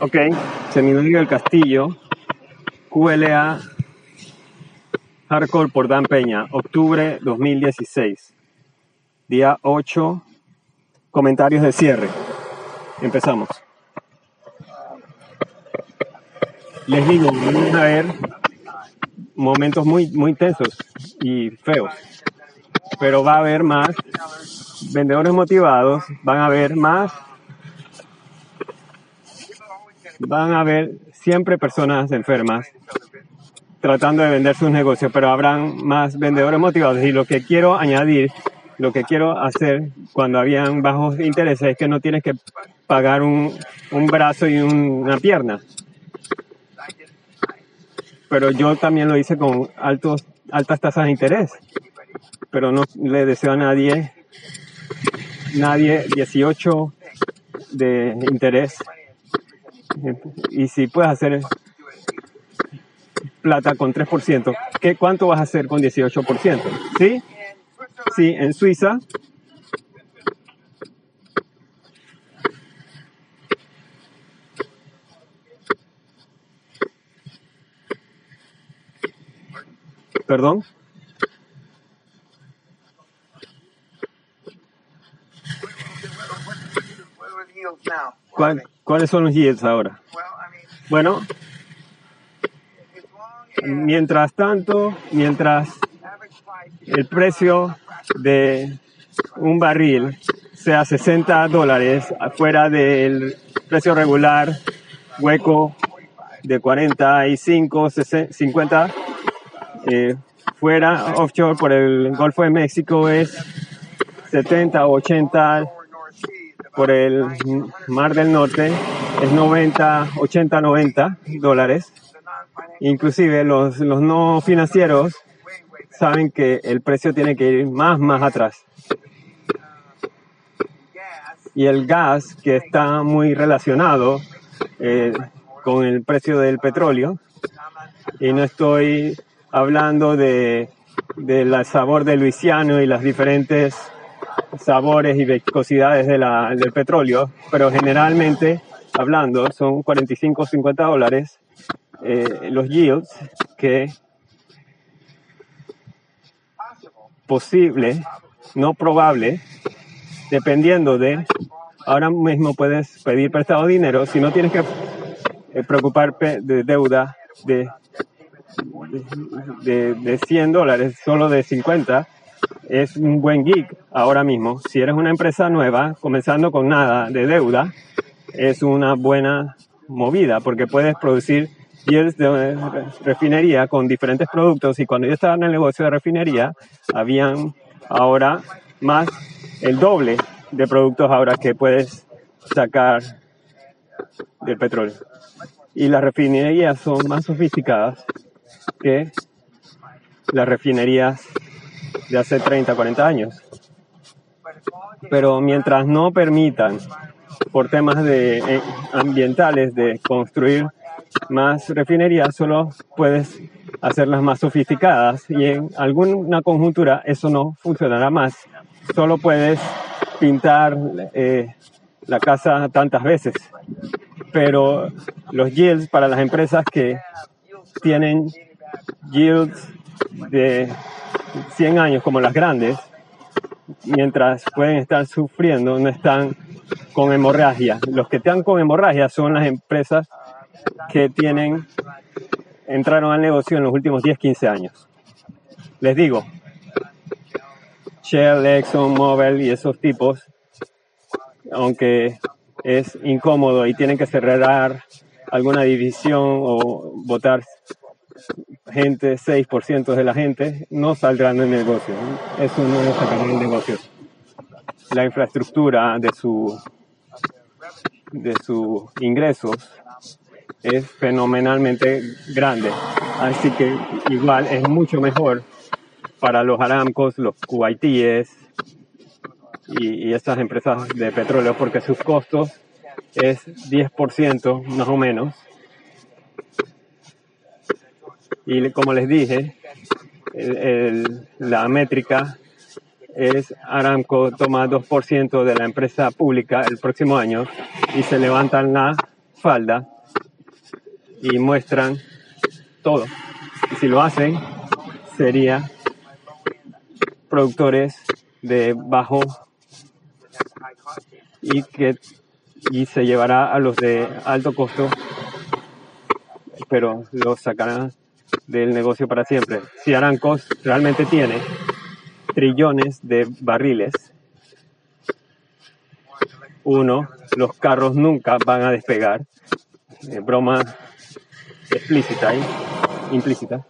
Ok, Seminario del Castillo, QLA Hardcore por Dan Peña, octubre 2016. Día 8, comentarios de cierre. Empezamos. Les digo, vamos a ver momentos muy, muy tensos y feos, pero va a haber más vendedores motivados, van a haber más van a haber siempre personas enfermas tratando de vender sus negocios, pero habrán más vendedores motivados. Y lo que quiero añadir, lo que quiero hacer cuando habían bajos intereses es que no tienes que pagar un, un brazo y una pierna. Pero yo también lo hice con altos, altas tasas de interés. Pero no le deseo a nadie, nadie 18 de interés y si puedes hacer plata con 3%, ¿qué, ¿cuánto vas a hacer con 18%? ¿Sí? Sí, en Suiza. Perdón. ¿Cuál, ¿Cuáles son los yields ahora? Bueno, mientras tanto, mientras el precio de un barril sea 60 dólares afuera del precio regular hueco de 45, 50, eh, fuera offshore por el Golfo de México es 70 o 80 por el Mar del Norte es 90, 80, 90 dólares. Inclusive los, los no financieros saben que el precio tiene que ir más, más atrás. Y el gas, que está muy relacionado eh, con el precio del petróleo, y no estoy hablando de, del sabor de Luisiano y las diferentes sabores y viscosidades de la, del petróleo, pero generalmente hablando son 45 o 50 dólares eh, los yields que posible, no probable, dependiendo de, ahora mismo puedes pedir prestado dinero si no tienes que eh, preocuparte de deuda de, de, de 100 dólares, solo de 50 es un buen gig ahora mismo. Si eres una empresa nueva, comenzando con nada de deuda, es una buena movida porque puedes producir yields de refinería con diferentes productos y cuando yo estaba en el negocio de refinería, habían ahora más el doble de productos ahora que puedes sacar del petróleo. Y las refinerías son más sofisticadas que las refinerías de hace 30, 40 años. Pero mientras no permitan, por temas de, eh, ambientales, de construir más refinerías, solo puedes hacerlas más sofisticadas y en alguna conjuntura eso no funcionará más. Solo puedes pintar eh, la casa tantas veces. Pero los yields para las empresas que tienen yields de 100 años como las grandes, mientras pueden estar sufriendo, no están con hemorragia. Los que están con hemorragia son las empresas que tienen, entraron al negocio en los últimos 10, 15 años. Les digo, Shell, Exxon, Mobil y esos tipos, aunque es incómodo y tienen que cerrar alguna división o votar gente, 6% de la gente, no saldrán del negocio. Eso no es sacar el negocio. La infraestructura de su de sus ingresos es fenomenalmente grande. Así que igual es mucho mejor para los Aramcos, los Kuwaitíes y, y estas empresas de petróleo porque sus costos es 10% más o menos y como les dije, la métrica es Aramco toma 2% de la empresa pública el próximo año y se levantan la falda y muestran todo. Y si lo hacen, sería productores de bajo y que y se llevará a los de alto costo, pero los sacará del negocio para siempre. Si Aramco realmente tiene trillones de barriles, uno, los carros nunca van a despegar. Eh, broma explícita y implícita.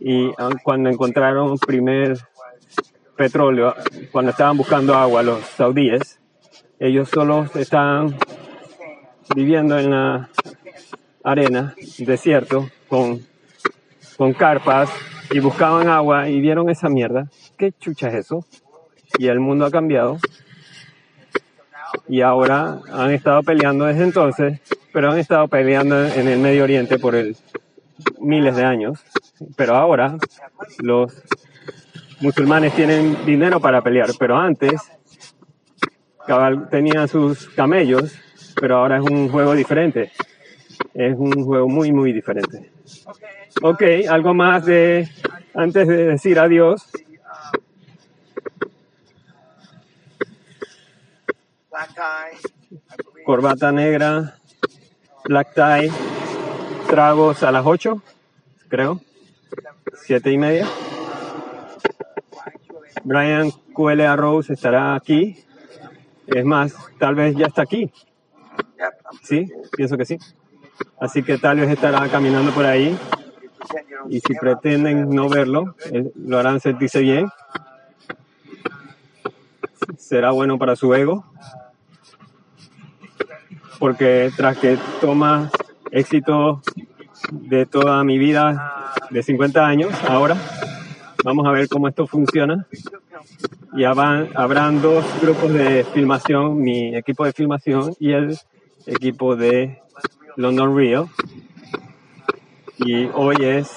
Y ah, cuando encontraron primer petróleo, cuando estaban buscando agua los saudíes, ellos solo estaban viviendo en la arena, desierto, con, con carpas y buscaban agua y vieron esa mierda. ¿Qué chucha es eso? Y el mundo ha cambiado. Y ahora han estado peleando desde entonces, pero han estado peleando en el Medio Oriente por miles de años. Pero ahora los musulmanes tienen dinero para pelear, pero antes tenían sus camellos, pero ahora es un juego diferente. Es un juego muy, muy diferente. Ok, algo más de, antes de decir adiós. Corbata negra, black tie, tragos a las 8, creo, siete y media. Brian QLA Rose estará aquí. Es más, tal vez ya está aquí. Sí, pienso que sí. Así que tal estará caminando por ahí. Y si pretenden no verlo, eh, lo harán sentirse bien. Será bueno para su ego. Porque tras que toma éxito de toda mi vida de 50 años ahora. Vamos a ver cómo esto funciona. Y habrán dos grupos de filmación, mi equipo de filmación y el equipo de London Real. Y hoy es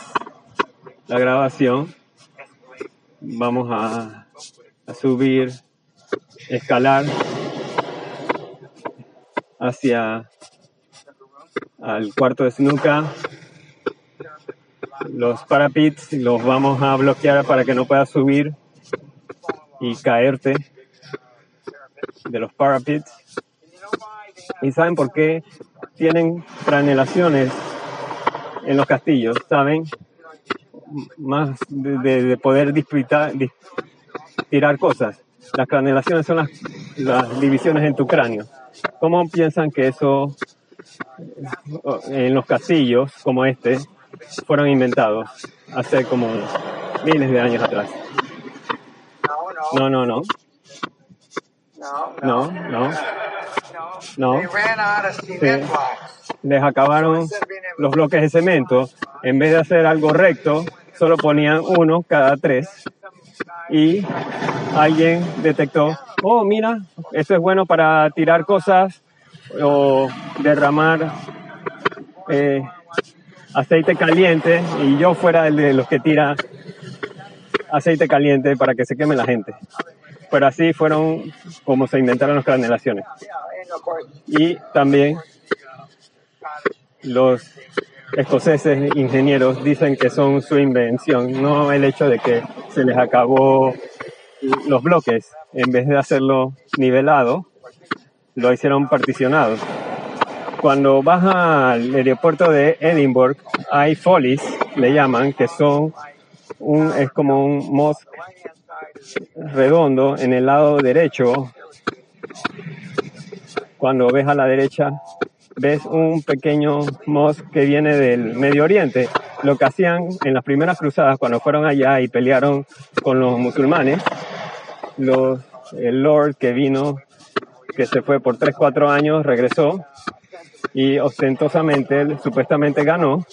la grabación. Vamos a, subir, escalar hacia al cuarto de snooker. Los parapits los vamos a bloquear para que no puedas subir y caerte de los parapits. ¿Y saben por qué tienen franelaciones en los castillos? ¿Saben? Más de, poder disputar, tirar cosas. Las cranelaciones son las, las divisiones en tu cráneo. ¿Cómo piensan que eso en los castillos como este fueron inventados hace como miles de años atrás. No, no, no. No, no. No. Les acabaron los bloques de cemento. En vez de hacer algo recto, solo ponían uno cada tres. Y alguien detectó, oh, mira, esto es bueno para tirar cosas o derramar eh, aceite caliente y yo fuera el de los que tira aceite caliente para que se queme la gente. Pero así fueron como se inventaron las granelaciones. Y también los escoceses ingenieros dicen que son su invención, no el hecho de que se les acabó los bloques. En vez de hacerlo nivelado, lo hicieron particionado. Cuando vas al aeropuerto de Edinburgh, hay follies, le llaman, que son un, es como un mosque redondo en el lado derecho. Cuando ves a la derecha, ves un pequeño mosque que viene del Medio Oriente. Lo que hacían en las primeras cruzadas, cuando fueron allá y pelearon con los musulmanes, el Lord que vino que se fue por 3, 4 años, regresó y ostentosamente, supuestamente ganó.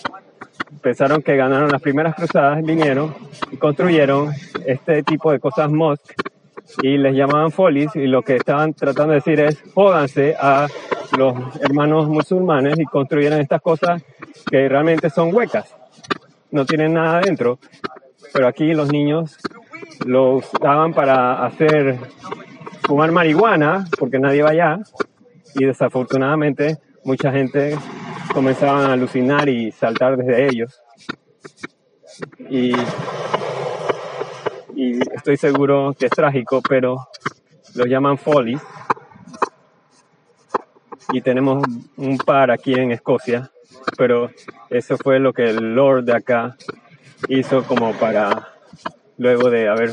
Pensaron que ganaron las primeras cruzadas, vinieron y construyeron este tipo de cosas mosque y les llamaban folies y lo que estaban tratando de decir es jódanse a los hermanos musulmanes y construyeron estas cosas que realmente son huecas, no tienen nada adentro, pero aquí los niños lo usaban para hacer fumar marihuana, porque nadie va allá, y desafortunadamente mucha gente comenzaba a alucinar y saltar desde ellos. Y, y estoy seguro que es trágico, pero lo llaman follies. Y tenemos un par aquí en Escocia, pero eso fue lo que el Lord de acá hizo como para, luego de haber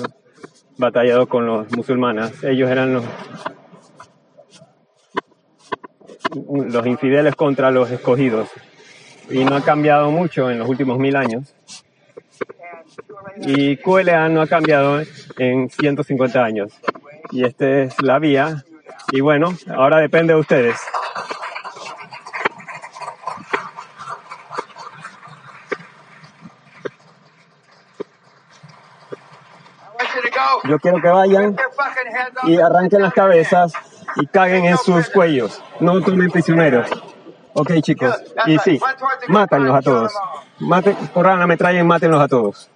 batallado con los musulmanes. Ellos eran los, los infideles contra los escogidos. Y no ha cambiado mucho en los últimos mil años. Y QLA no ha cambiado en 150 años. Y esta es la vía. Y bueno, ahora depende de ustedes. Yo quiero que vayan y arranquen las cabezas y caguen en sus cuellos. No tomen prisioneros. Ok, chicos. Y sí, mátenlos a todos. Corran la metralla y mátenlos a todos.